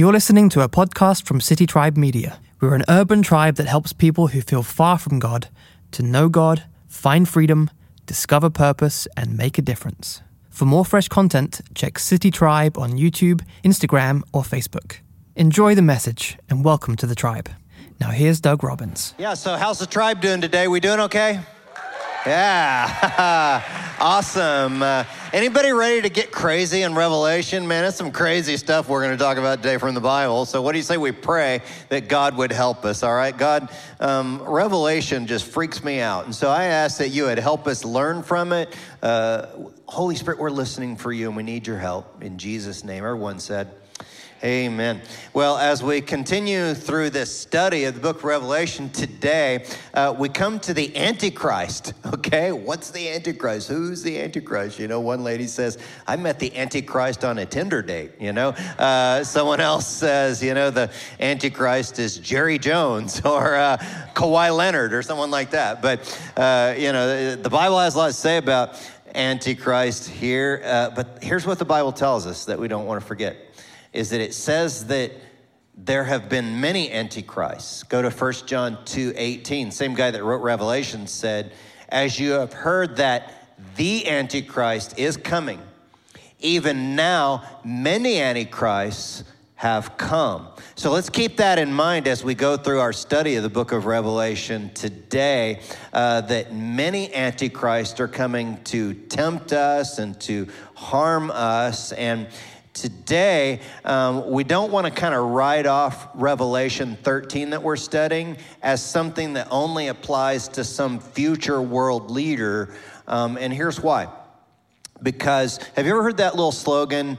You're listening to a podcast from City Tribe Media. We're an urban tribe that helps people who feel far from God to know God, find freedom, discover purpose, and make a difference. For more fresh content, check City Tribe on YouTube, Instagram, or Facebook. Enjoy the message and welcome to the tribe. Now, here's Doug Robbins. Yeah, so how's the tribe doing today? We doing okay? Yeah, awesome. Uh, anybody ready to get crazy in Revelation? Man, it's some crazy stuff we're going to talk about today from the Bible. So, what do you say we pray that God would help us? All right, God, um, Revelation just freaks me out. And so, I ask that you would help us learn from it. Uh, Holy Spirit, we're listening for you and we need your help. In Jesus' name, everyone said, Amen. Well, as we continue through this study of the book of Revelation today, uh, we come to the Antichrist. Okay, what's the Antichrist? Who's the Antichrist? You know, one lady says, I met the Antichrist on a Tinder date. You know, uh, someone else says, you know, the Antichrist is Jerry Jones or uh, Kawhi Leonard or someone like that. But, uh, you know, the Bible has a lot to say about Antichrist here. Uh, but here's what the Bible tells us that we don't want to forget is that it says that there have been many antichrists. Go to 1 John 2 18. Same guy that wrote Revelation said, As you have heard that the Antichrist is coming, even now many antichrists have come. So let's keep that in mind as we go through our study of the book of Revelation today uh, that many antichrists are coming to tempt us and to harm us. And Today, um, we don't want to kind of write off Revelation 13 that we're studying as something that only applies to some future world leader. Um, and here's why. Because have you ever heard that little slogan?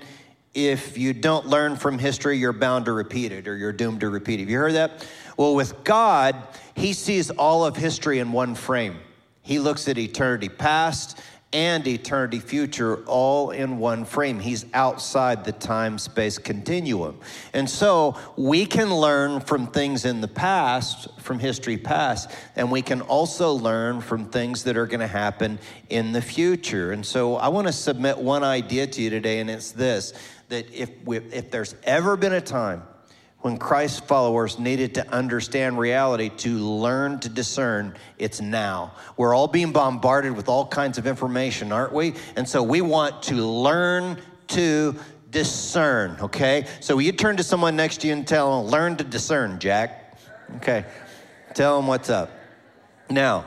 If you don't learn from history, you're bound to repeat it or you're doomed to repeat it. Have you heard that? Well, with God, He sees all of history in one frame. He looks at eternity past and eternity future all in one frame. He's outside the time space continuum. And so we can learn from things in the past, from history past, and we can also learn from things that are going to happen in the future. And so I want to submit one idea to you today, and it's this that if, we, if there's ever been a time when Christ's followers needed to understand reality, to learn to discern, it's now. We're all being bombarded with all kinds of information, aren't we? And so we want to learn to discern, okay? So you turn to someone next to you and tell them, learn to discern, Jack. Okay. Tell them what's up. Now,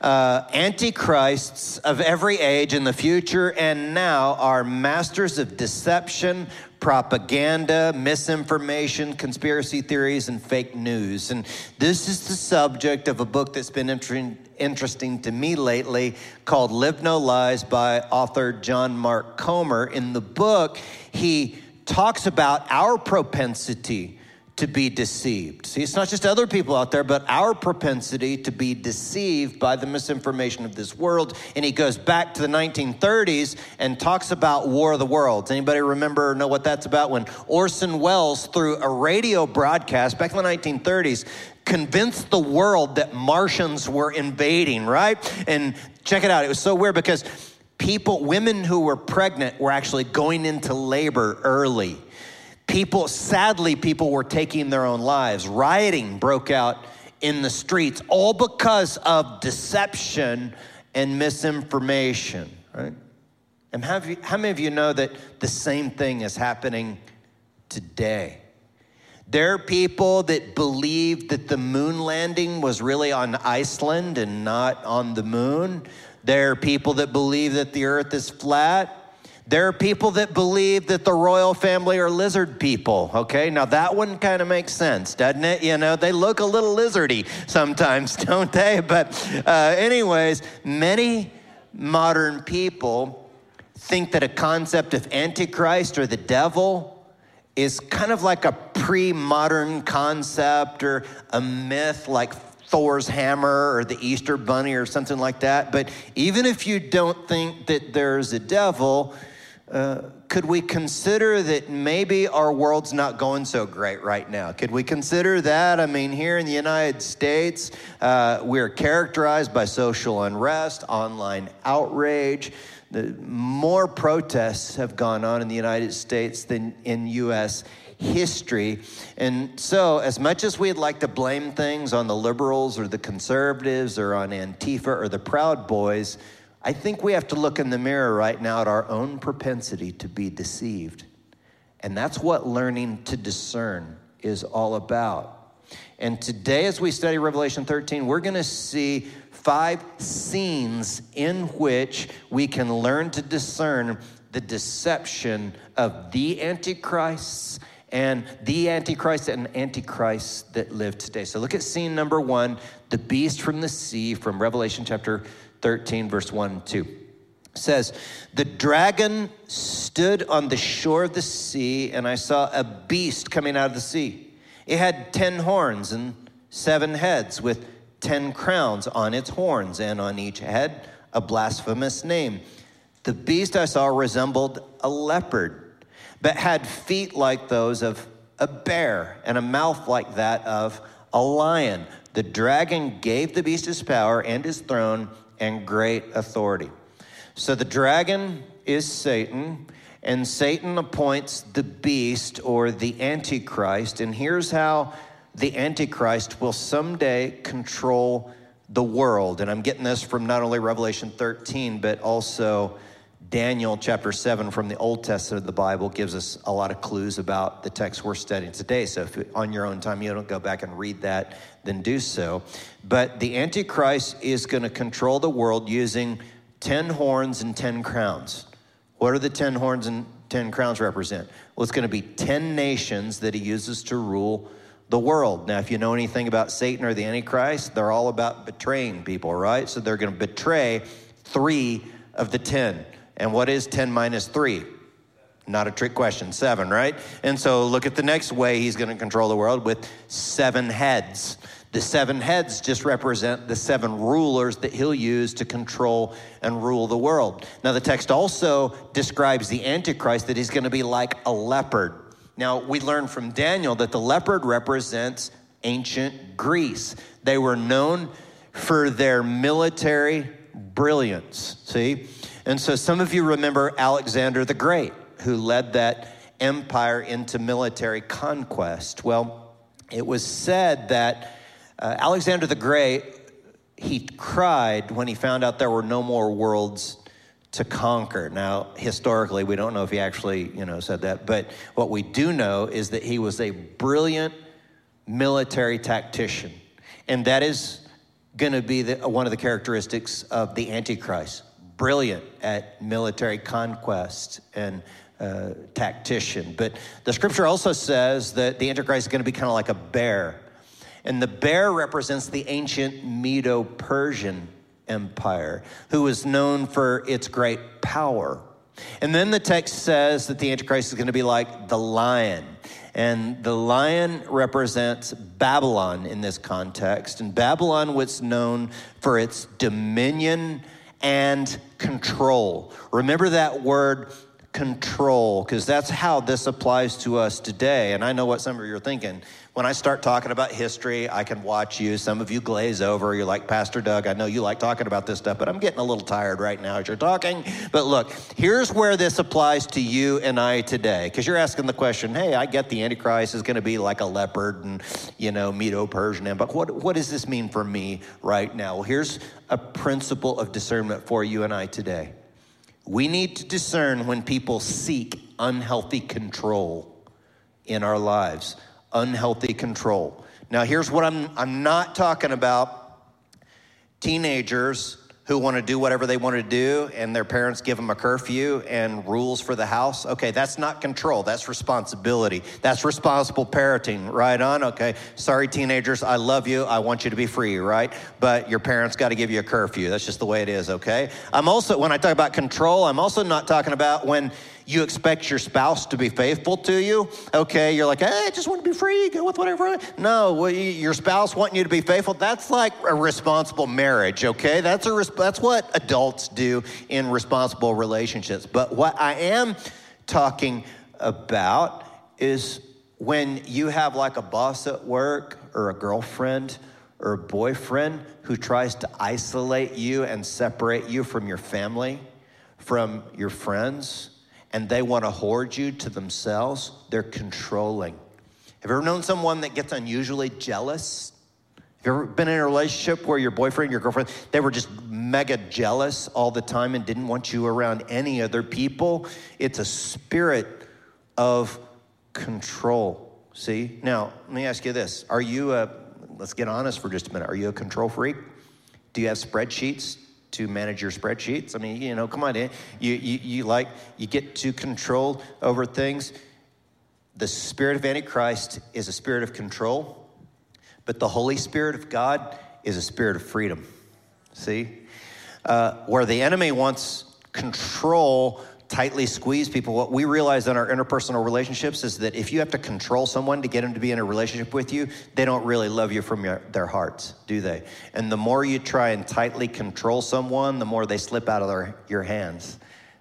uh, antichrists of every age in the future and now are masters of deception, propaganda, misinformation, conspiracy theories, and fake news. And this is the subject of a book that's been inter- interesting to me lately called Live No Lies by author John Mark Comer. In the book, he talks about our propensity to be deceived. See, it's not just other people out there, but our propensity to be deceived by the misinformation of this world. And he goes back to the 1930s and talks about War of the Worlds. Anybody remember or know what that's about? When Orson Welles, through a radio broadcast back in the 1930s, convinced the world that Martians were invading, right? And check it out, it was so weird because people, women who were pregnant, were actually going into labor early People, sadly, people were taking their own lives. Rioting broke out in the streets, all because of deception and misinformation, right? And you, how many of you know that the same thing is happening today? There are people that believe that the moon landing was really on Iceland and not on the moon. There are people that believe that the earth is flat. There are people that believe that the royal family are lizard people, okay? Now that one kind of makes sense, doesn't it? You know, they look a little lizardy sometimes, don't they? But, uh, anyways, many modern people think that a concept of Antichrist or the devil is kind of like a pre modern concept or a myth like Thor's hammer or the Easter bunny or something like that. But even if you don't think that there's a devil, uh, could we consider that maybe our world's not going so great right now? Could we consider that? I mean, here in the United States, uh, we're characterized by social unrest, online outrage. The, more protests have gone on in the United States than in U.S. history. And so, as much as we'd like to blame things on the liberals or the conservatives or on Antifa or the Proud Boys, I think we have to look in the mirror right now at our own propensity to be deceived. And that's what learning to discern is all about. And today, as we study Revelation 13, we're going to see five scenes in which we can learn to discern the deception of the antichrists and the Antichrist and Antichrist that live today. So look at scene number one the beast from the sea from Revelation chapter 13, verse 1 and 2. It says, The dragon stood on the shore of the sea, and I saw a beast coming out of the sea. It had ten horns and seven heads, with ten crowns on its horns, and on each head a blasphemous name. The beast I saw resembled a leopard but had feet like those of a bear and a mouth like that of a lion. The dragon gave the beast his power and his throne and great authority. So the dragon is Satan, and Satan appoints the beast or the Antichrist. And here's how the Antichrist will someday control the world. And I'm getting this from not only Revelation 13, but also Daniel chapter 7 from the Old Testament of the Bible gives us a lot of clues about the text we're studying today. So if on your own time you don't go back and read that, then do so. But the Antichrist is going to control the world using 10 horns and 10 crowns. What are the 10 horns and 10 crowns represent? Well, it's going to be 10 nations that he uses to rule the world. Now, if you know anything about Satan or the Antichrist, they're all about betraying people, right? So they're going to betray three of the 10. And what is 10 minus 3? Not a trick question, seven, right? And so look at the next way he's going to control the world with seven heads. The seven heads just represent the seven rulers that he'll use to control and rule the world. Now, the text also describes the Antichrist that he's going to be like a leopard. Now, we learn from Daniel that the leopard represents ancient Greece. They were known for their military brilliance. See? And so some of you remember Alexander the Great, who led that empire into military conquest. Well, it was said that uh, Alexander the Great, he cried when he found out there were no more worlds to conquer. Now, historically, we don't know if he actually, you know, said that, but what we do know is that he was a brilliant military tactician. And that is going to be the, one of the characteristics of the Antichrist brilliant at military conquest and uh, tactician. But the scripture also says that the Antichrist is going to be kind of like a bear. And the bear represents the ancient Medo Persian Empire, who was known for its great power. And then the text says that the Antichrist is going to be like the lion. And the lion represents Babylon in this context. And Babylon was known for its dominion and control. Remember that word control, because that's how this applies to us today. And I know what some of you are thinking. When I start talking about history, I can watch you. Some of you glaze over. You're like, Pastor Doug, I know you like talking about this stuff, but I'm getting a little tired right now as you're talking. But look, here's where this applies to you and I today. Because you're asking the question, hey, I get the Antichrist is going to be like a leopard and, you know, Medo Persian. But what, what does this mean for me right now? Well, here's a principle of discernment for you and I today. We need to discern when people seek unhealthy control in our lives unhealthy control. Now, here's what I'm, I'm not talking about teenagers who want to do whatever they want to do and their parents give them a curfew and rules for the house. Okay, that's not control, that's responsibility. That's responsible parenting, right on? Okay, sorry, teenagers, I love you. I want you to be free, right? But your parents got to give you a curfew. That's just the way it is, okay? I'm also, when I talk about control, I'm also not talking about when you expect your spouse to be faithful to you. Okay, you're like, hey, I just want to be free, go with whatever. No, well, your spouse wanting you to be faithful, that's like a responsible marriage, okay? That's, a, that's what adults do in responsible relationships. But what I am talking about is when you have like a boss at work or a girlfriend or a boyfriend who tries to isolate you and separate you from your family, from your friends and they want to hoard you to themselves, they're controlling. Have you ever known someone that gets unusually jealous? Have you ever been in a relationship where your boyfriend, your girlfriend, they were just mega jealous all the time and didn't want you around any other people? It's a spirit of control. See? Now, let me ask you this. Are you a, let's get honest for just a minute, are you a control freak? Do you have spreadsheets to manage your spreadsheets? I mean, you know, come on in. You, you, you like, you get to control over things. The spirit of Antichrist is a spirit of control, but the Holy Spirit of God is a spirit of freedom. See? Uh, where the enemy wants control tightly squeeze people, what we realize in our interpersonal relationships is that if you have to control someone to get them to be in a relationship with you, they don't really love you from your, their hearts, do they? And the more you try and tightly control someone, the more they slip out of their, your hands,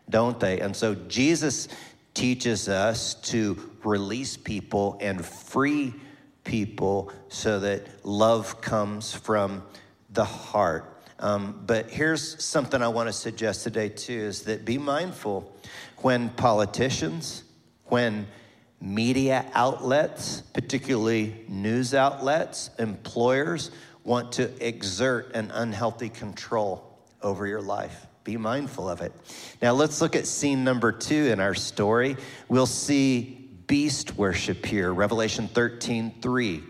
don't they? And so Jesus teaches us to release people and free people so that love comes from the heart. Um, but here's something I want to suggest today, too, is that be mindful when politicians, when media outlets, particularly news outlets, employers, want to exert an unhealthy control over your life. Be mindful of it. Now, let's look at scene number two in our story. We'll see beast worship here, Revelation 13 3.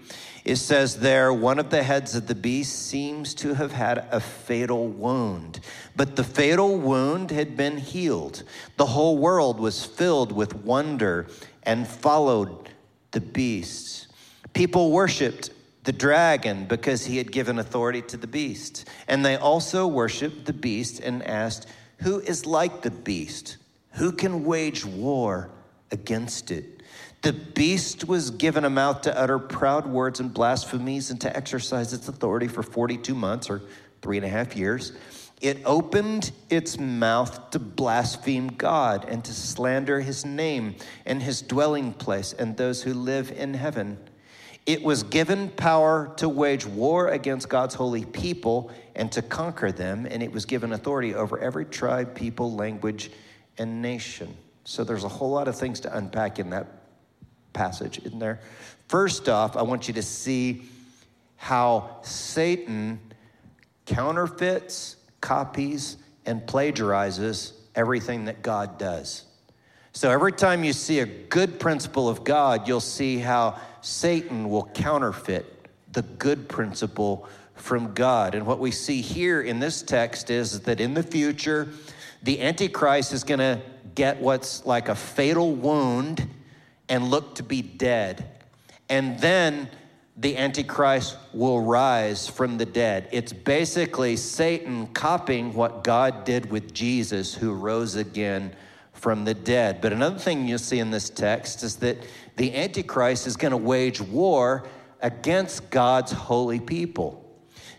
It says there, one of the heads of the beast seems to have had a fatal wound, but the fatal wound had been healed. The whole world was filled with wonder and followed the beast. People worshiped the dragon because he had given authority to the beast. And they also worshiped the beast and asked, Who is like the beast? Who can wage war against it? The beast was given a mouth to utter proud words and blasphemies and to exercise its authority for 42 months or three and a half years. It opened its mouth to blaspheme God and to slander his name and his dwelling place and those who live in heaven. It was given power to wage war against God's holy people and to conquer them, and it was given authority over every tribe, people, language, and nation. So there's a whole lot of things to unpack in that passage in there. First off, I want you to see how Satan counterfeits, copies, and plagiarizes everything that God does. So every time you see a good principle of God, you'll see how Satan will counterfeit the good principle from God. And what we see here in this text is that in the future, the Antichrist is going to get what's like a fatal wound and look to be dead. And then the Antichrist will rise from the dead. It's basically Satan copying what God did with Jesus, who rose again from the dead. But another thing you'll see in this text is that the Antichrist is going to wage war against God's holy people.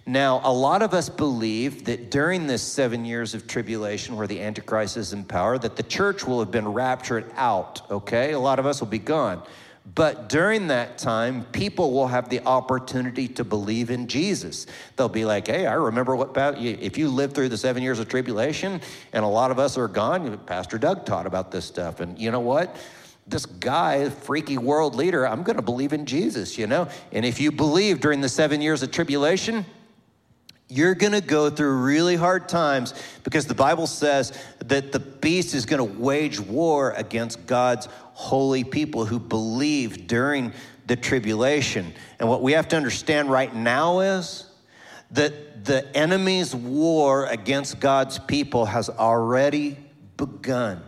Now, a lot of us believe that during this seven years of tribulation where the Antichrist is in power, that the church will have been raptured out, okay? A lot of us will be gone. But during that time, people will have the opportunity to believe in Jesus. They'll be like, hey, I remember what, about if you lived through the seven years of tribulation and a lot of us are gone, Pastor Doug taught about this stuff. And you know what? this guy, freaky world leader, I'm going to believe in Jesus, you know? And if you believe during the seven years of tribulation, you're going to go through really hard times because the Bible says that the beast is going to wage war against God's holy people who believe during the tribulation. And what we have to understand right now is that the enemy's war against God's people has already begun.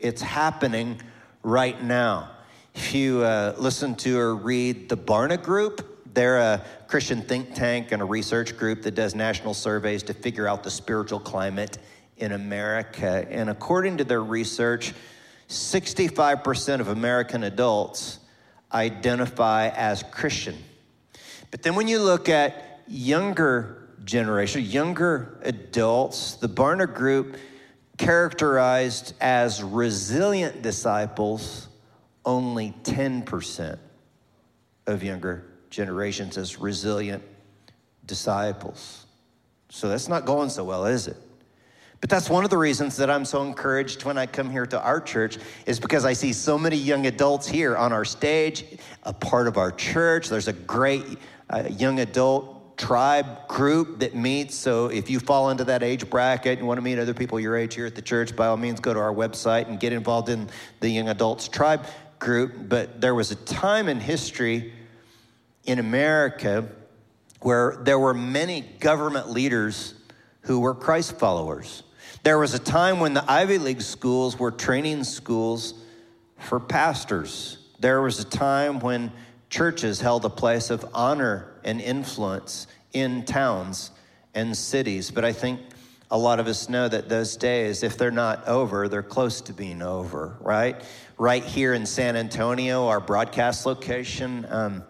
It's happening right now. If you uh, listen to or read the Barna Group, they're a Christian think tank and a research group that does national surveys to figure out the spiritual climate in America. And according to their research, 65% of American adults identify as Christian. But then when you look at younger generation, younger adults, the Barna group characterized as resilient disciples, only 10% of younger generations as resilient disciples. So that's not going so well, is it? But that's one of the reasons that I'm so encouraged when I come here to our church is because I see so many young adults here on our stage, a part of our church. There's a great uh, young adult tribe group that meets. So if you fall into that age bracket and want to meet other people your age here at the church, by all means, go to our website and get involved in the young adults tribe group. But there was a time in history in America where there were many government leaders who were Christ followers. There was a time when the Ivy League schools were training schools for pastors. There was a time when churches held a place of honor and influence in towns and cities. But I think a lot of us know that those days, if they're not over, they're close to being over, right? Right here in San Antonio, our broadcast location, um,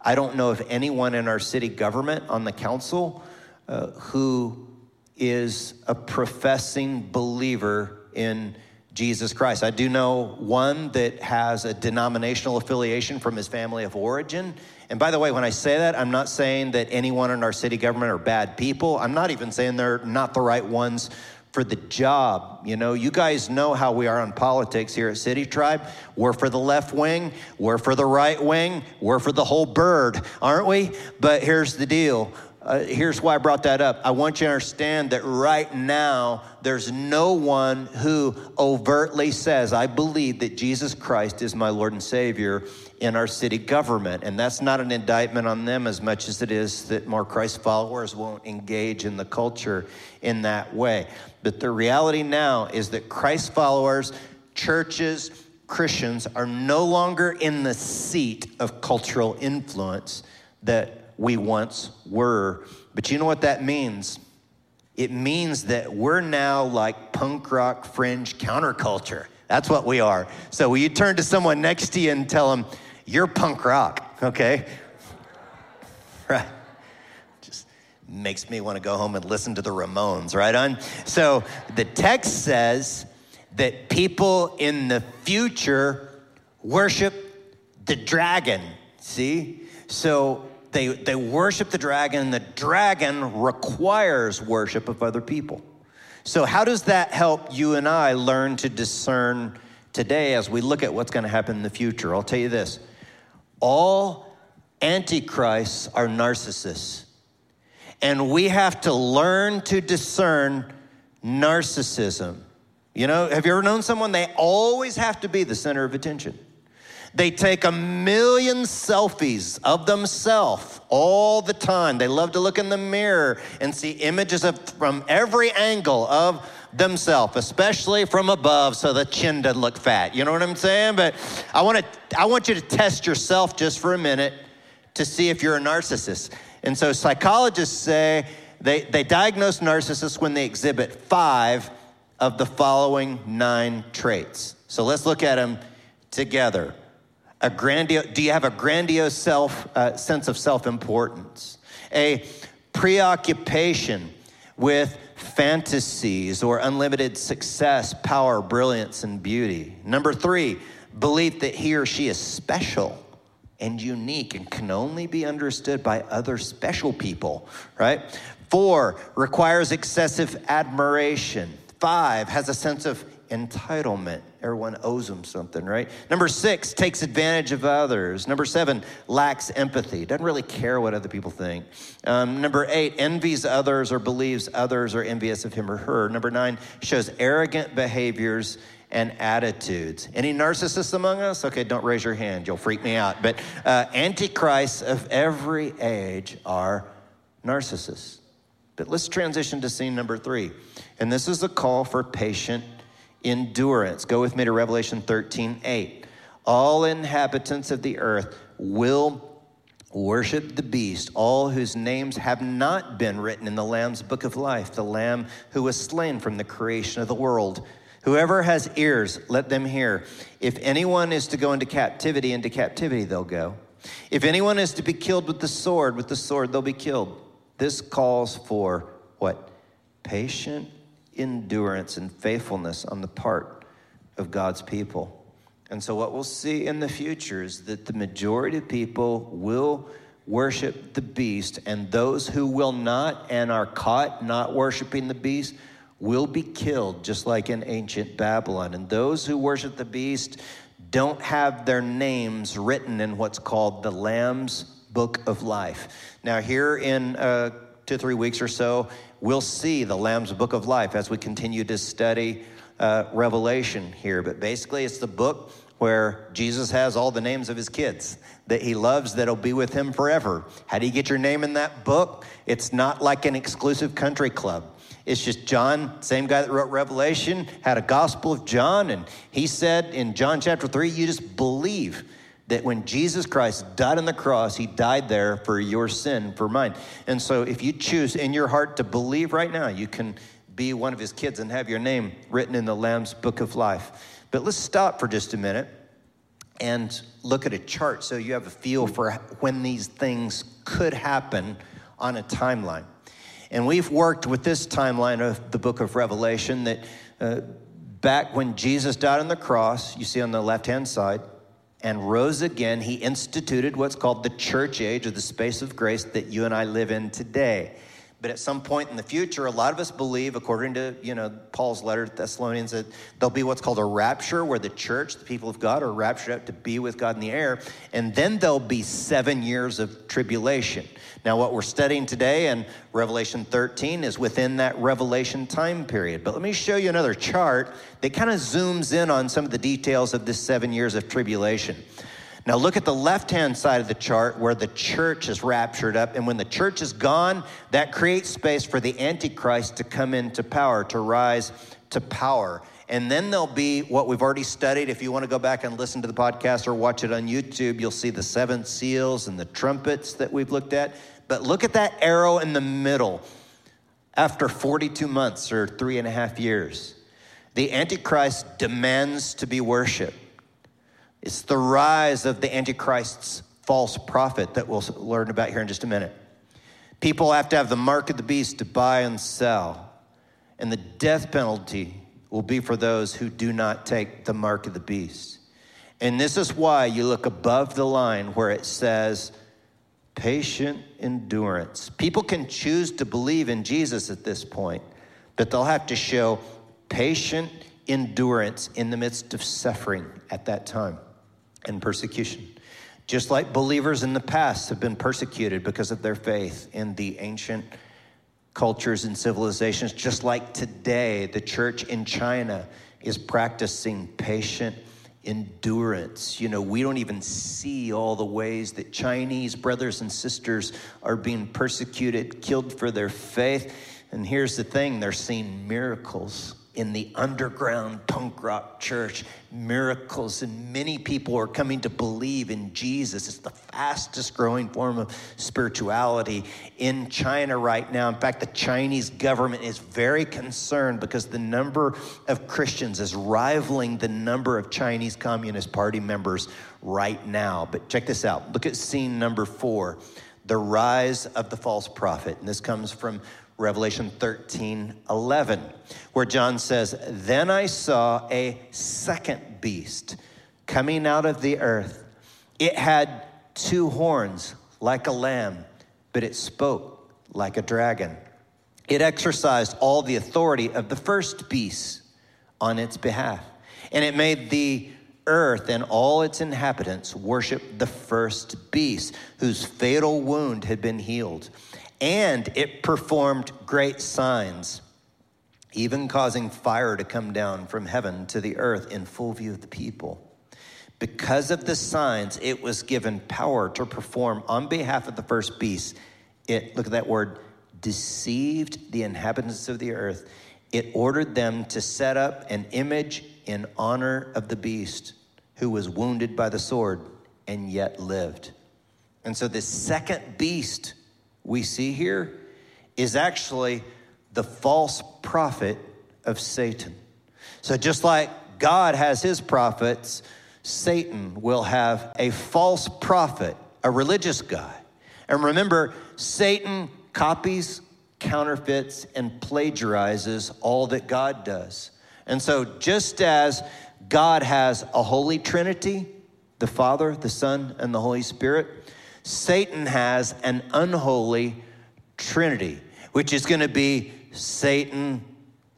I don't know of anyone in our city government on the council uh, who is a professing believer in Jesus Christ. I do know one that has a denominational affiliation from his family of origin. And by the way, when I say that, I'm not saying that anyone in our city government are bad people. I'm not even saying they're not the right ones for the job. You know, you guys know how we are on politics here at City Tribe. We're for the left wing, we're for the right wing, we're for the whole bird, aren't we? But here's the deal uh, here's why I brought that up. I want you to understand that right now, there's no one who overtly says, I believe that Jesus Christ is my Lord and Savior in our city government. And that's not an indictment on them as much as it is that more Christ followers won't engage in the culture in that way. But the reality now is that Christ followers, churches, Christians are no longer in the seat of cultural influence that we once were. But you know what that means? It means that we're now like punk rock fringe counterculture. That's what we are. So will you turn to someone next to you and tell them, you're punk rock, okay? Right. Makes me want to go home and listen to the Ramones, right on? So the text says that people in the future worship the dragon. See? So they, they worship the dragon, and the dragon requires worship of other people. So, how does that help you and I learn to discern today as we look at what's going to happen in the future? I'll tell you this all antichrists are narcissists. And we have to learn to discern narcissism. You know, have you ever known someone? They always have to be the center of attention. They take a million selfies of themselves all the time. They love to look in the mirror and see images of, from every angle of themselves, especially from above, so the chin doesn't look fat. You know what I'm saying? But I want to I want you to test yourself just for a minute to see if you're a narcissist. And so psychologists say they, they diagnose narcissists when they exhibit five of the following nine traits. So let's look at them together a grandiose, do you have a grandiose self, uh, sense of self importance? A preoccupation with fantasies or unlimited success, power, brilliance, and beauty. Number three, belief that he or she is special and unique and can only be understood by other special people, right? Four, requires excessive admiration. Five, has a sense of entitlement. Everyone owes them something, right? Number six, takes advantage of others. Number seven, lacks empathy, doesn't really care what other people think. Um, number eight, envies others or believes others are envious of him or her. Number nine, shows arrogant behaviors and attitudes. Any narcissists among us? Okay, don't raise your hand, you'll freak me out. But uh, antichrists of every age are narcissists. But let's transition to scene number three. And this is a call for patient endurance. Go with me to Revelation 13 8. All inhabitants of the earth will worship the beast, all whose names have not been written in the Lamb's book of life, the Lamb who was slain from the creation of the world. Whoever has ears, let them hear. If anyone is to go into captivity, into captivity they'll go. If anyone is to be killed with the sword, with the sword they'll be killed. This calls for what? Patient endurance and faithfulness on the part of God's people. And so, what we'll see in the future is that the majority of people will worship the beast, and those who will not and are caught not worshiping the beast will be killed, just like in ancient Babylon. And those who worship the beast don't have their names written in what's called the Lamb's Book of Life. Now, here in uh, two, three weeks or so, we'll see the Lamb's Book of Life as we continue to study uh, Revelation here. But basically, it's the book where Jesus has all the names of his kids that he loves that'll be with him forever. How do you get your name in that book? It's not like an exclusive country club. It's just John, same guy that wrote Revelation, had a Gospel of John, and he said in John chapter 3, you just believe that when Jesus Christ died on the cross, he died there for your sin, for mine. And so if you choose in your heart to believe right now, you can be one of his kids and have your name written in the Lamb's book of life. But let's stop for just a minute and look at a chart so you have a feel for when these things could happen on a timeline. And we've worked with this timeline of the book of Revelation that uh, back when Jesus died on the cross, you see on the left hand side, and rose again, he instituted what's called the church age or the space of grace that you and I live in today. But at some point in the future, a lot of us believe, according to you know Paul's letter to Thessalonians, that there'll be what's called a rapture, where the church, the people of God, are raptured up to be with God in the air, and then there'll be seven years of tribulation. Now, what we're studying today in Revelation 13 is within that Revelation time period. But let me show you another chart that kind of zooms in on some of the details of this seven years of tribulation. Now, look at the left hand side of the chart where the church is raptured up. And when the church is gone, that creates space for the Antichrist to come into power, to rise to power. And then there'll be what we've already studied. If you want to go back and listen to the podcast or watch it on YouTube, you'll see the seven seals and the trumpets that we've looked at. But look at that arrow in the middle. After 42 months or three and a half years, the Antichrist demands to be worshiped. It's the rise of the Antichrist's false prophet that we'll learn about here in just a minute. People have to have the mark of the beast to buy and sell, and the death penalty will be for those who do not take the mark of the beast. And this is why you look above the line where it says, patient endurance. People can choose to believe in Jesus at this point, but they'll have to show patient endurance in the midst of suffering at that time and persecution. Just like believers in the past have been persecuted because of their faith in the ancient cultures and civilizations, just like today, the church in China is practicing patient endurance. You know, we don't even see all the ways that Chinese brothers and sisters are being persecuted, killed for their faith. And here's the thing they're seeing miracles in the underground punk rock church, miracles, and many people are coming to believe in Jesus. It's the fastest growing form of spirituality in China right now. In fact, the Chinese government is very concerned because the number of Christians is rivaling the number of Chinese Communist Party members right now. But check this out look at scene number four the rise of the false prophet. And this comes from Revelation 13 11, where John says, Then I saw a second beast coming out of the earth. It had two horns like a lamb, but it spoke like a dragon. It exercised all the authority of the first beast on its behalf, and it made the earth and all its inhabitants worship the first beast, whose fatal wound had been healed and it performed great signs, even causing fire to come down from heaven to the earth in full view of the people. Because of the signs, it was given power to perform on behalf of the first beast. It, look at that word, deceived the inhabitants of the earth. It ordered them to set up an image in honor of the beast who was wounded by the sword and yet lived. And so, this second beast we see here is actually the false prophet of Satan. So, just like God has his prophets, Satan will have a false prophet, a religious guy. And remember, Satan copies, counterfeits, and plagiarizes all that God does. And so, just as God has a holy trinity, the Father, the Son, and the Holy Spirit, Satan has an unholy trinity, which is going to be Satan,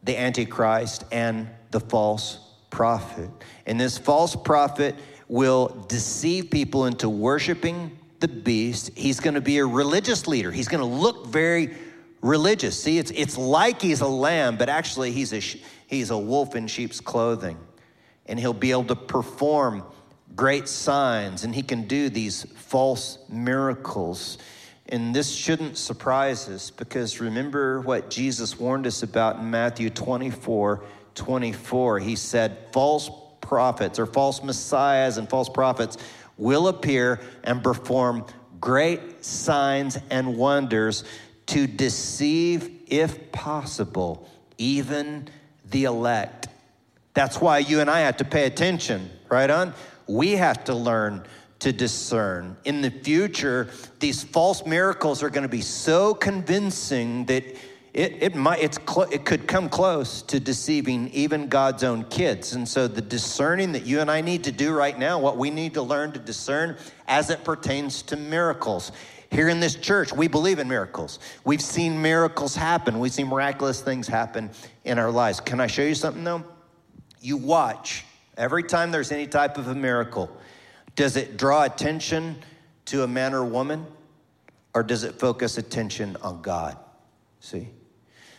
the Antichrist and the false prophet. And this false prophet will deceive people into worshiping the beast. He's going to be a religious leader. He's going to look very religious. See, it's, it's like he's a lamb, but actually he's a, he's a wolf in sheep's clothing. And he'll be able to perform great signs, and he can do these false miracles. And this shouldn't surprise us because remember what Jesus warned us about in Matthew 24 24. He said, False prophets or false messiahs and false prophets will appear and perform great signs and wonders to deceive, if possible, even the elect. That's why you and I have to pay attention, right on? We have to learn to discern. In the future, these false miracles are going to be so convincing that it, it, might, it's cl- it could come close to deceiving even God's own kids. And so, the discerning that you and I need to do right now, what we need to learn to discern as it pertains to miracles. Here in this church, we believe in miracles. We've seen miracles happen, we've seen miraculous things happen in our lives. Can I show you something though? You watch every time there's any type of a miracle. Does it draw attention to a man or woman, or does it focus attention on God? See?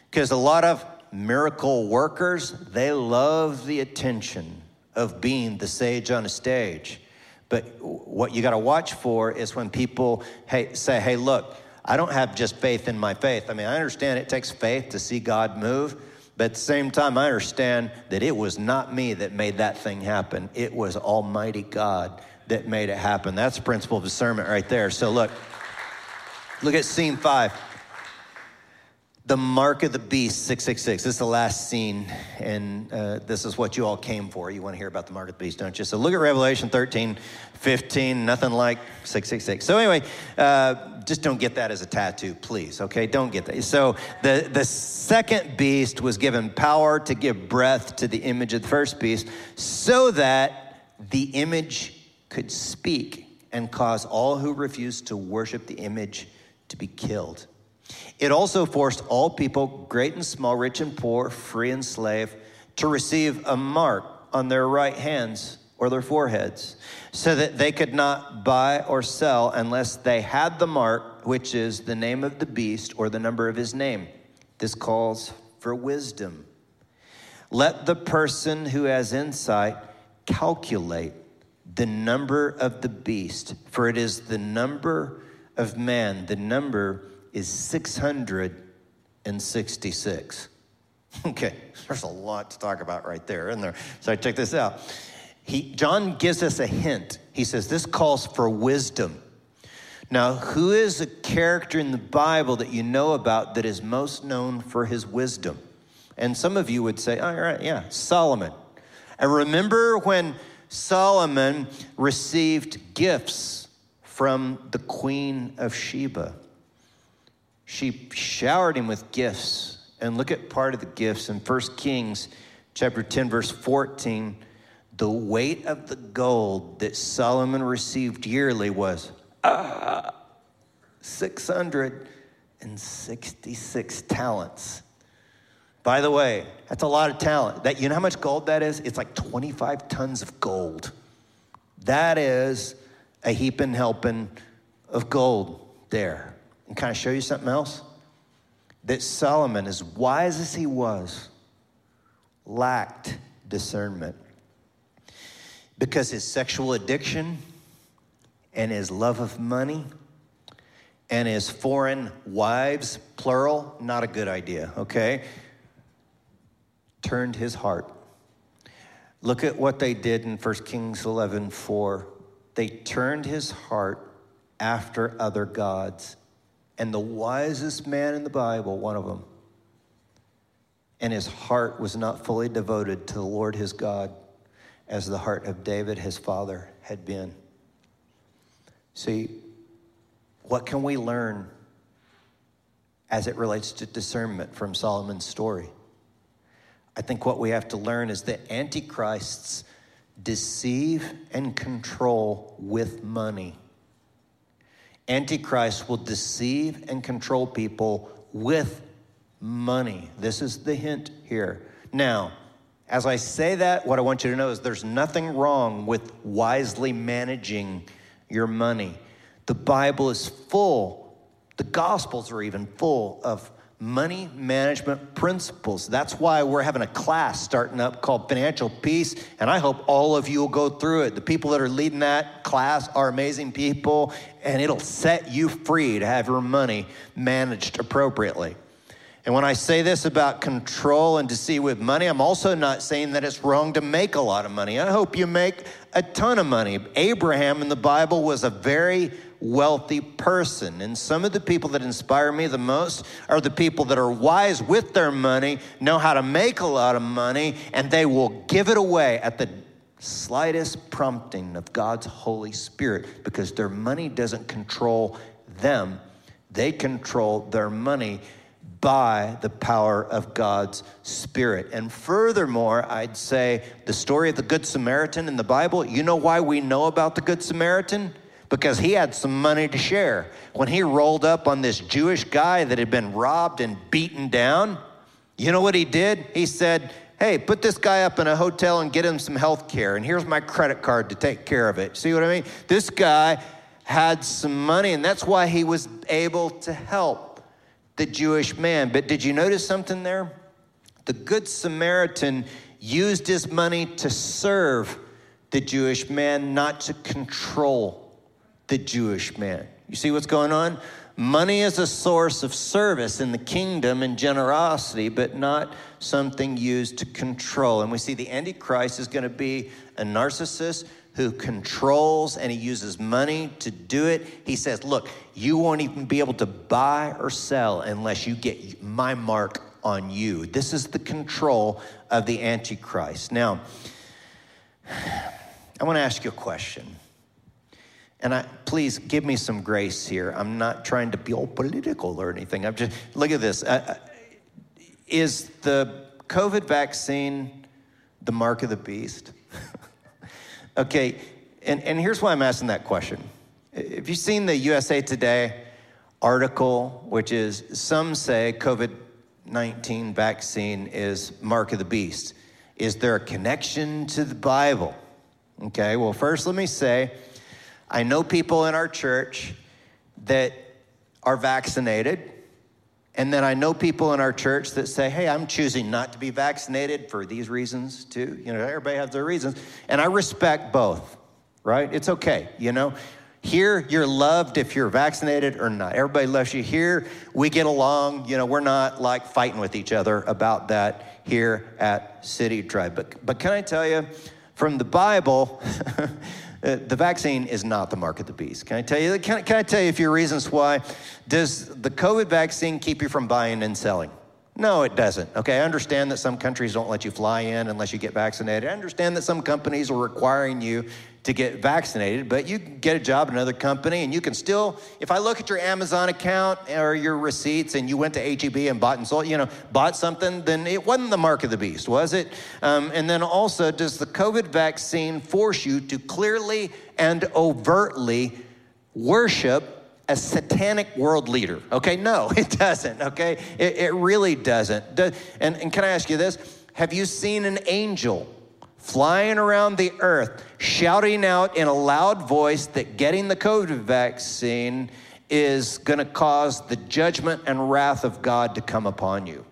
Because a lot of miracle workers, they love the attention of being the sage on a stage. But what you got to watch for is when people hey, say, hey, look, I don't have just faith in my faith. I mean, I understand it takes faith to see God move, but at the same time, I understand that it was not me that made that thing happen. It was Almighty God that made it happen. That's the principle of discernment right there. So look, look at scene five. The mark of the beast, 666. This is the last scene, and uh, this is what you all came for. You want to hear about the mark of the beast, don't you? So look at Revelation 13, 15, nothing like 666. So, anyway, uh, just don't get that as a tattoo, please, okay? Don't get that. So, the, the second beast was given power to give breath to the image of the first beast so that the image could speak and cause all who refused to worship the image to be killed. It also forced all people, great and small, rich and poor, free and slave, to receive a mark on their right hands or their foreheads, so that they could not buy or sell unless they had the mark, which is the name of the beast or the number of his name. This calls for wisdom. Let the person who has insight calculate the number of the beast, for it is the number of man. The number is 666. Okay, there's a lot to talk about right there, isn't there? So check this out. He, John gives us a hint. He says, This calls for wisdom. Now, who is a character in the Bible that you know about that is most known for his wisdom? And some of you would say, All right, yeah, Solomon. And remember when Solomon received gifts from the Queen of Sheba? She showered him with gifts. And look at part of the gifts in 1 Kings chapter 10, verse 14. The weight of the gold that Solomon received yearly was uh, 666 talents. By the way, that's a lot of talent. That you know how much gold that is? It's like 25 tons of gold. That is a heaping helping of gold there. And can I show you something else? That Solomon, as wise as he was, lacked discernment because his sexual addiction and his love of money and his foreign wives, plural, not a good idea, okay? Turned his heart. Look at what they did in 1 Kings 11 4. They turned his heart after other gods and the wisest man in the Bible, one of them. And his heart was not fully devoted to the Lord his God as the heart of David, his father, had been. See, what can we learn as it relates to discernment from Solomon's story? I think what we have to learn is that antichrists deceive and control with money. Antichrist will deceive and control people with money. This is the hint here. Now, as I say that, what I want you to know is there's nothing wrong with wisely managing your money. The Bible is full, the Gospels are even full of money management principles. That's why we're having a class starting up called Financial Peace, and I hope all of you will go through it. The people that are leading that class are amazing people, and it'll set you free to have your money managed appropriately. And when I say this about control and deceit with money, I'm also not saying that it's wrong to make a lot of money. I hope you make a ton of money. Abraham in the Bible was a very wealthy person. And some of the people that inspire me the most are the people that are wise with their money, know how to make a lot of money, and they will give it away at the slightest prompting of God's Holy Spirit because their money doesn't control them, they control their money by the power of God's Spirit. And furthermore, I'd say the story of the Good Samaritan in the Bible, you know why we know about the Good Samaritan? Because he had some money to share. When he rolled up on this Jewish guy that had been robbed and beaten down, you know what he did? He said, Hey, put this guy up in a hotel and get him some health care, and here's my credit card to take care of it. See what I mean? This guy had some money, and that's why he was able to help the Jewish man. But did you notice something there? The Good Samaritan used his money to serve the Jewish man, not to control the Jewish man. You see what's going on? Money is a source of service in the kingdom and generosity, but not something used to control. And we see the Antichrist is going to be a narcissist who controls and he uses money to do it. He says, Look, you won't even be able to buy or sell unless you get my mark on you. This is the control of the Antichrist. Now, I want to ask you a question. And I, please give me some grace here. I'm not trying to be all political or anything. I'm just, look at this. Uh, uh is the COVID vaccine the mark of the beast? Okay, and, and here's why I'm asking that question. Have you've seen the USA Today article, which is some say COVID 19 vaccine is mark of the beast? Is there a connection to the Bible? Okay, well, first let me say I know people in our church that are vaccinated. And then I know people in our church that say, hey, I'm choosing not to be vaccinated for these reasons too. You know, everybody has their reasons. And I respect both, right? It's okay, you know. Here, you're loved if you're vaccinated or not. Everybody loves you. Here, we get along. You know, we're not like fighting with each other about that here at City Tribe. But, but can I tell you, from the Bible, Uh, the vaccine is not the mark of the beast. Can I tell you? Can, can I tell you a few reasons why? Does the COVID vaccine keep you from buying and selling? No, it doesn't. Okay, I understand that some countries don't let you fly in unless you get vaccinated. I understand that some companies are requiring you to get vaccinated, but you get a job at another company and you can still, if I look at your Amazon account or your receipts and you went to HEB and bought and sold, you know, bought something, then it wasn't the mark of the beast, was it? Um, and then also, does the COVID vaccine force you to clearly and overtly worship a satanic world leader? Okay, no, it doesn't, okay? It, it really doesn't. And, and can I ask you this? Have you seen an angel? Flying around the earth, shouting out in a loud voice that getting the COVID vaccine is going to cause the judgment and wrath of God to come upon you.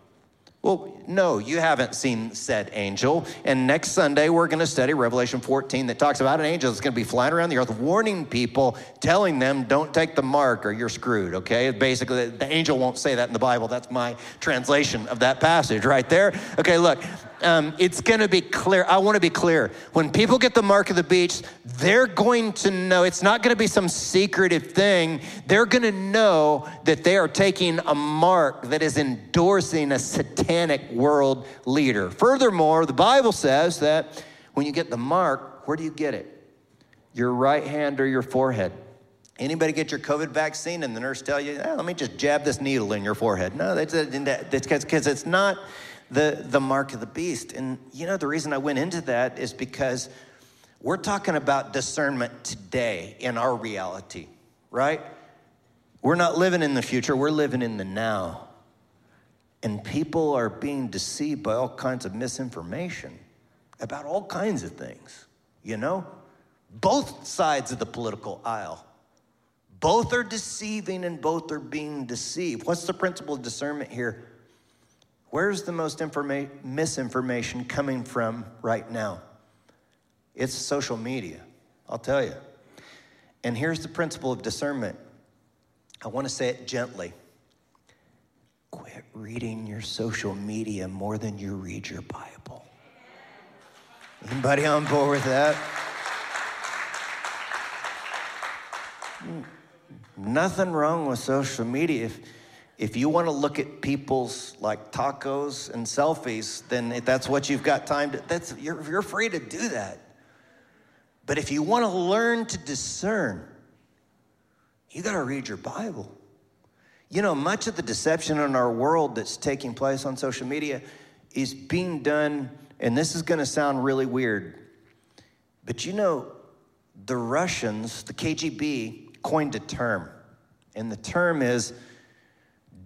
Well, no, you haven't seen said angel. And next Sunday, we're going to study Revelation 14 that talks about an angel that's going to be flying around the earth, warning people, telling them, don't take the mark or you're screwed, okay? Basically, the angel won't say that in the Bible. That's my translation of that passage right there. Okay, look, um, it's going to be clear. I want to be clear. When people get the mark of the beast, they're going to know it's not going to be some secretive thing. They're going to know that they are taking a mark that is endorsing a satanic world leader. Furthermore, the Bible says that when you get the mark, where do you get it? Your right hand or your forehead. Anybody get your COVID vaccine and the nurse tell you, eh, let me just jab this needle in your forehead? No, that's because it's not the, the mark of the beast. And you know, the reason I went into that is because we're talking about discernment today in our reality, right? We're not living in the future, we're living in the now. And people are being deceived by all kinds of misinformation about all kinds of things, you know? Both sides of the political aisle. Both are deceiving and both are being deceived. What's the principle of discernment here? Where's the most informa- misinformation coming from right now? It's social media, I'll tell you. And here's the principle of discernment. I want to say it gently. Quit reading your social media more than you read your Bible. Anybody on board with that? Nothing wrong with social media. If, if you want to look at people's like tacos and selfies, then if that's what you've got time to, that's, you're, you're free to do that. But if you want to learn to discern, you got to read your Bible. You know, much of the deception in our world that's taking place on social media is being done, and this is going to sound really weird, but you know, the Russians, the KGB, coined a term, and the term is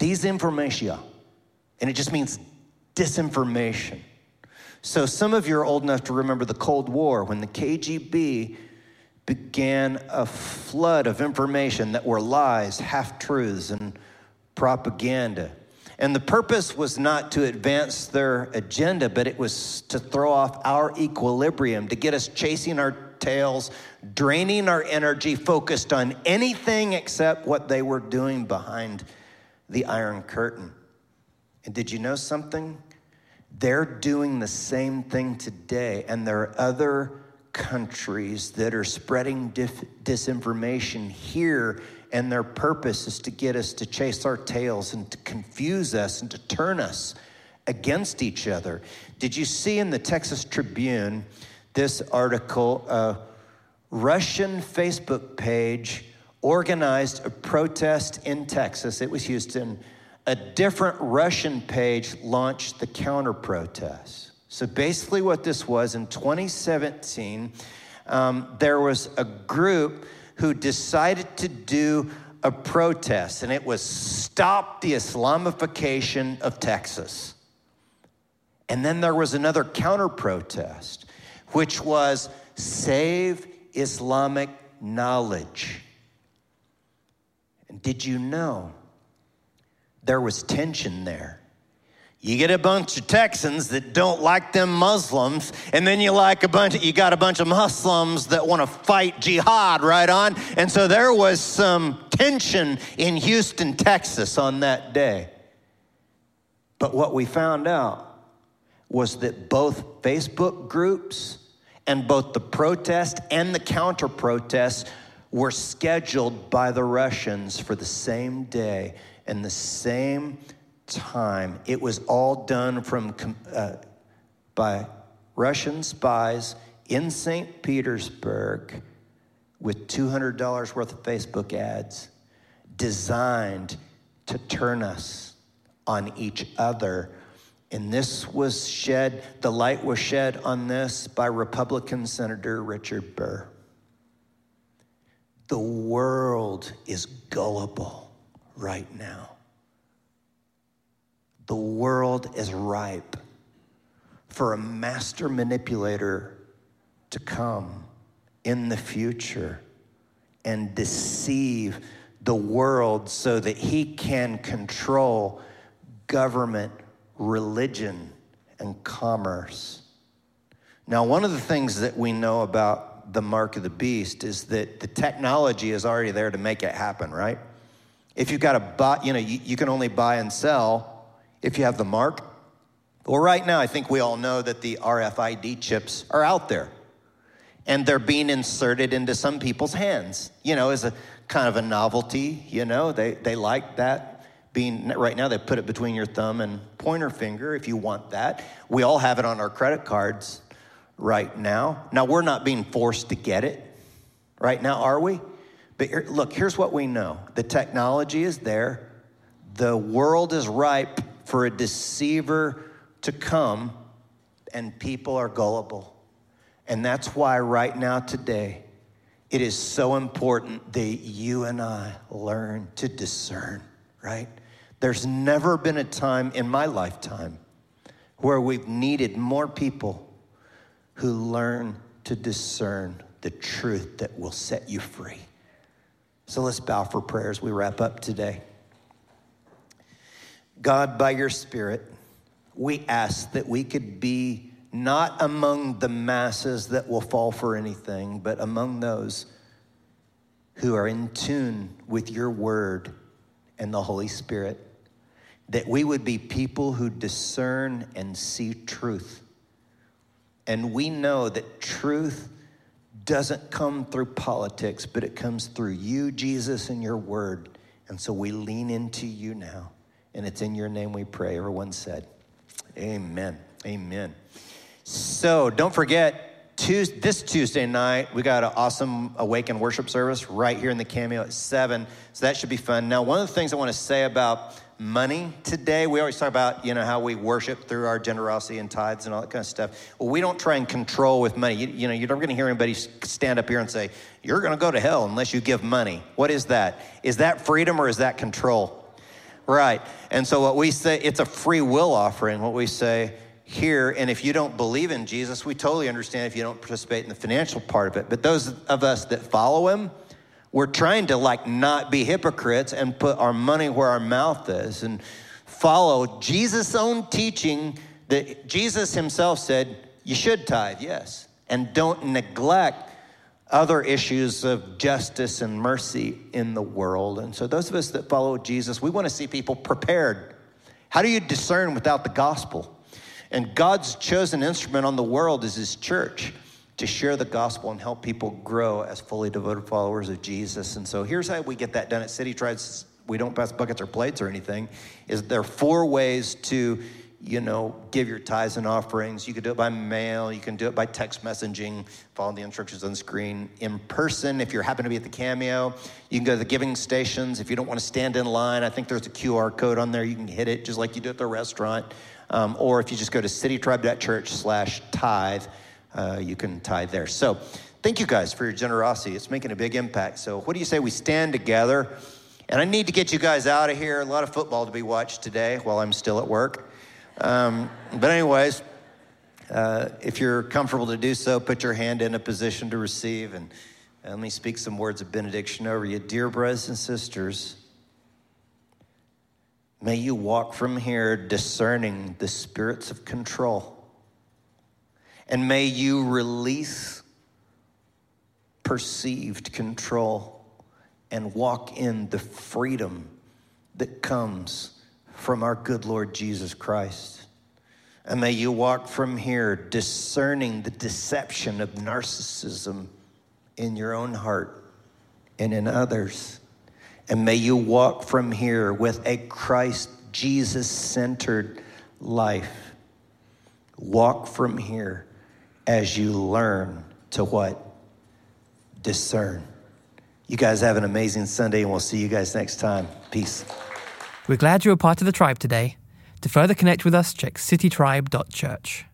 disinformation, and it just means disinformation. So, some of you are old enough to remember the Cold War when the KGB began a flood of information that were lies, half truths, and propaganda. And the purpose was not to advance their agenda, but it was to throw off our equilibrium, to get us chasing our tails, draining our energy, focused on anything except what they were doing behind the Iron Curtain. And did you know something? They're doing the same thing today, and there are other countries that are spreading dif- disinformation here, and their purpose is to get us to chase our tails and to confuse us and to turn us against each other. Did you see in the Texas Tribune this article? A Russian Facebook page organized a protest in Texas, it was Houston. A different Russian page launched the counter protest. So basically, what this was in 2017, um, there was a group who decided to do a protest, and it was Stop the Islamification of Texas. And then there was another counter protest, which was Save Islamic Knowledge. And did you know there was tension there? You get a bunch of Texans that don't like them Muslims, and then you like a bunch. Of, you got a bunch of Muslims that want to fight jihad, right on. And so there was some tension in Houston, Texas, on that day. But what we found out was that both Facebook groups and both the protest and the counter protest were scheduled by the Russians for the same day and the same time. It was all done from uh, by Russian spies in St. Petersburg with $200 worth of Facebook ads designed to turn us on each other. And this was shed, the light was shed on this by Republican Senator Richard Burr. The world is gullible right now. The world is ripe for a master manipulator to come in the future and deceive the world so that he can control government, religion, and commerce. Now, one of the things that we know about the mark of the beast is that the technology is already there to make it happen, right? If you've got a buy, you know, you, you can only buy and sell if you have the mark. Well, right now, I think we all know that the RFID chips are out there and they're being inserted into some people's hands, you know, as a kind of a novelty, you know, they, they like that. Being right now, they put it between your thumb and pointer finger if you want that. We all have it on our credit cards right now. Now, we're not being forced to get it right now, are we? But look, here's what we know the technology is there, the world is ripe for a deceiver to come, and people are gullible. And that's why, right now, today, it is so important that you and I learn to discern, right? There's never been a time in my lifetime where we've needed more people who learn to discern the truth that will set you free. So let's bow for prayer as we wrap up today. God, by your Spirit, we ask that we could be not among the masses that will fall for anything, but among those who are in tune with your word and the Holy Spirit. That we would be people who discern and see truth. And we know that truth doesn't come through politics, but it comes through you, Jesus, and your word. And so we lean into you now. And it's in your name we pray. Everyone said, Amen. Amen. So don't forget, Tuesday, this Tuesday night, we got an awesome Awaken worship service right here in the Cameo at 7. So that should be fun. Now, one of the things I want to say about money today, we always talk about, you know, how we worship through our generosity and tithes and all that kind of stuff. Well, we don't try and control with money. You, you know, you're never going to hear anybody stand up here and say, you're going to go to hell unless you give money. What is that? Is that freedom or is that control? Right. And so what we say, it's a free will offering. What we say, here. And if you don't believe in Jesus, we totally understand if you don't participate in the financial part of it. But those of us that follow him, we're trying to like not be hypocrites and put our money where our mouth is and follow Jesus' own teaching that Jesus himself said, you should tithe, yes. And don't neglect other issues of justice and mercy in the world. And so, those of us that follow Jesus, we want to see people prepared. How do you discern without the gospel? And God's chosen instrument on the world is his church to share the gospel and help people grow as fully devoted followers of Jesus. And so here's how we get that done at City Tribes. We don't pass buckets or plates or anything. Is there four ways to, you know, give your tithes and offerings. You can do it by mail. You can do it by text messaging. Follow the instructions on the screen. In person, if you happen to be at the Cameo, you can go to the giving stations. If you don't want to stand in line, I think there's a QR code on there. You can hit it just like you do at the restaurant. Um, or if you just go to citytribe.church slash tithe, uh, you can tithe there. So thank you guys for your generosity. It's making a big impact. So what do you say we stand together? And I need to get you guys out of here. A lot of football to be watched today while I'm still at work. Um, but anyways, uh, if you're comfortable to do so, put your hand in a position to receive and, and let me speak some words of benediction over you. Dear brothers and sisters, May you walk from here discerning the spirits of control. And may you release perceived control and walk in the freedom that comes from our good Lord Jesus Christ. And may you walk from here discerning the deception of narcissism in your own heart and in others and may you walk from here with a Christ Jesus centered life. Walk from here as you learn to what? Discern. You guys have an amazing Sunday, and we'll see you guys next time. Peace. We're glad you were part of the tribe today. To further connect with us, check citytribe.church.